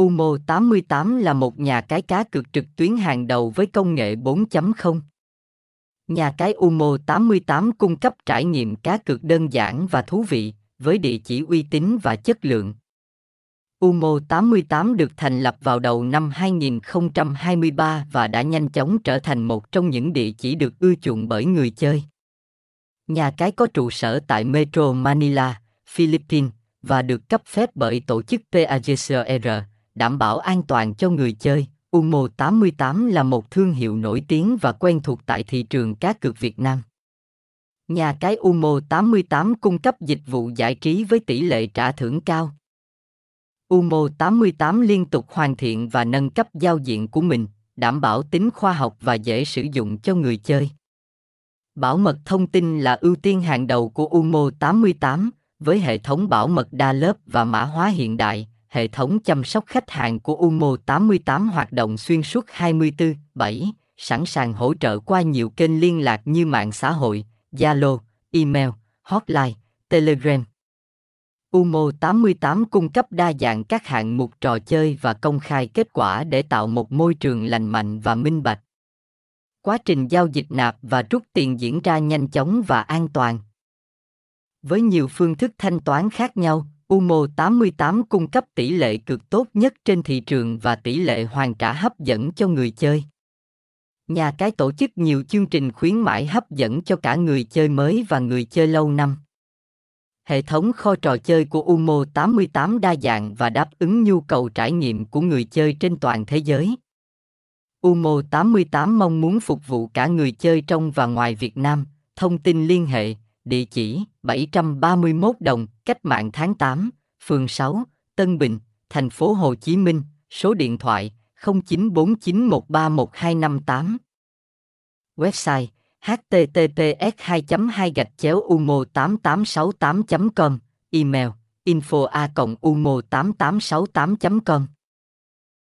Umo 88 là một nhà cái cá cược trực tuyến hàng đầu với công nghệ 4.0. Nhà cái Umo 88 cung cấp trải nghiệm cá cược đơn giản và thú vị, với địa chỉ uy tín và chất lượng. Umo 88 được thành lập vào đầu năm 2023 và đã nhanh chóng trở thành một trong những địa chỉ được ưa chuộng bởi người chơi. Nhà cái có trụ sở tại Metro Manila, Philippines và được cấp phép bởi tổ chức PAGCR, đảm bảo an toàn cho người chơi. Umo 88 là một thương hiệu nổi tiếng và quen thuộc tại thị trường cá cược Việt Nam. Nhà cái Umo 88 cung cấp dịch vụ giải trí với tỷ lệ trả thưởng cao. Umo 88 liên tục hoàn thiện và nâng cấp giao diện của mình, đảm bảo tính khoa học và dễ sử dụng cho người chơi. Bảo mật thông tin là ưu tiên hàng đầu của Umo 88, với hệ thống bảo mật đa lớp và mã hóa hiện đại. Hệ thống chăm sóc khách hàng của Umo 88 hoạt động xuyên suốt 24/7, sẵn sàng hỗ trợ qua nhiều kênh liên lạc như mạng xã hội, Zalo, email, hotline, Telegram. Umo 88 cung cấp đa dạng các hạng mục trò chơi và công khai kết quả để tạo một môi trường lành mạnh và minh bạch. Quá trình giao dịch nạp và rút tiền diễn ra nhanh chóng và an toàn. Với nhiều phương thức thanh toán khác nhau, Umo 88 cung cấp tỷ lệ cực tốt nhất trên thị trường và tỷ lệ hoàn trả hấp dẫn cho người chơi. Nhà cái tổ chức nhiều chương trình khuyến mãi hấp dẫn cho cả người chơi mới và người chơi lâu năm. Hệ thống kho trò chơi của Umo 88 đa dạng và đáp ứng nhu cầu trải nghiệm của người chơi trên toàn thế giới. Umo 88 mong muốn phục vụ cả người chơi trong và ngoài Việt Nam. Thông tin liên hệ, địa chỉ 731 đồng, cách mạng tháng 8, phường 6, Tân Bình, thành phố Hồ Chí Minh, số điện thoại 0949131258. Website https 2 2 gạch chéo umo 8868 com. Email info a umo 8868 com.